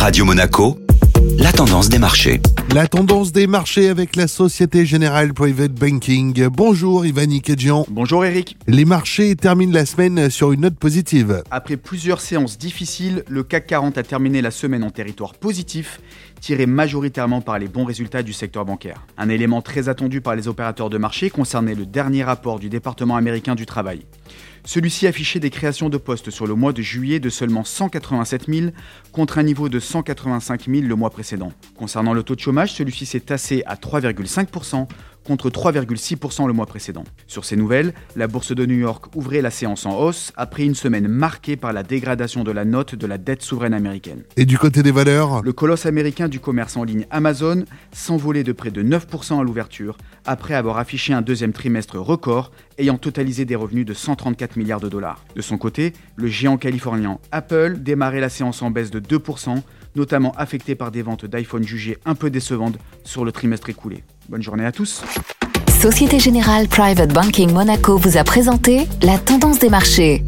Radio Monaco, la tendance des marchés. La tendance des marchés avec la Société Générale Private Banking. Bonjour Ivani Kedjian. Bonjour Eric. Les marchés terminent la semaine sur une note positive. Après plusieurs séances difficiles, le CAC 40 a terminé la semaine en territoire positif, tiré majoritairement par les bons résultats du secteur bancaire. Un élément très attendu par les opérateurs de marché concernait le dernier rapport du département américain du travail. Celui-ci affichait des créations de postes sur le mois de juillet de seulement 187 000 contre un niveau de 185 000 le mois précédent. Concernant le taux de chômage, celui-ci s'est tassé à 3,5% contre 3,6% le mois précédent. Sur ces nouvelles, la bourse de New York ouvrait la séance en hausse après une semaine marquée par la dégradation de la note de la dette souveraine américaine. Et du côté des valeurs? Le colosse américain du commerce en ligne Amazon s'envolait de près de 9% à l'ouverture après avoir affiché un deuxième trimestre record ayant totalisé des revenus de 134 milliards de dollars. De son côté, le géant californien Apple démarrait la séance en baisse de 2%, notamment affecté par des ventes d'iPhone jugées un peu décevantes sur le trimestre écoulé. Bonne journée à tous. Société Générale Private Banking Monaco vous a présenté la tendance des marchés.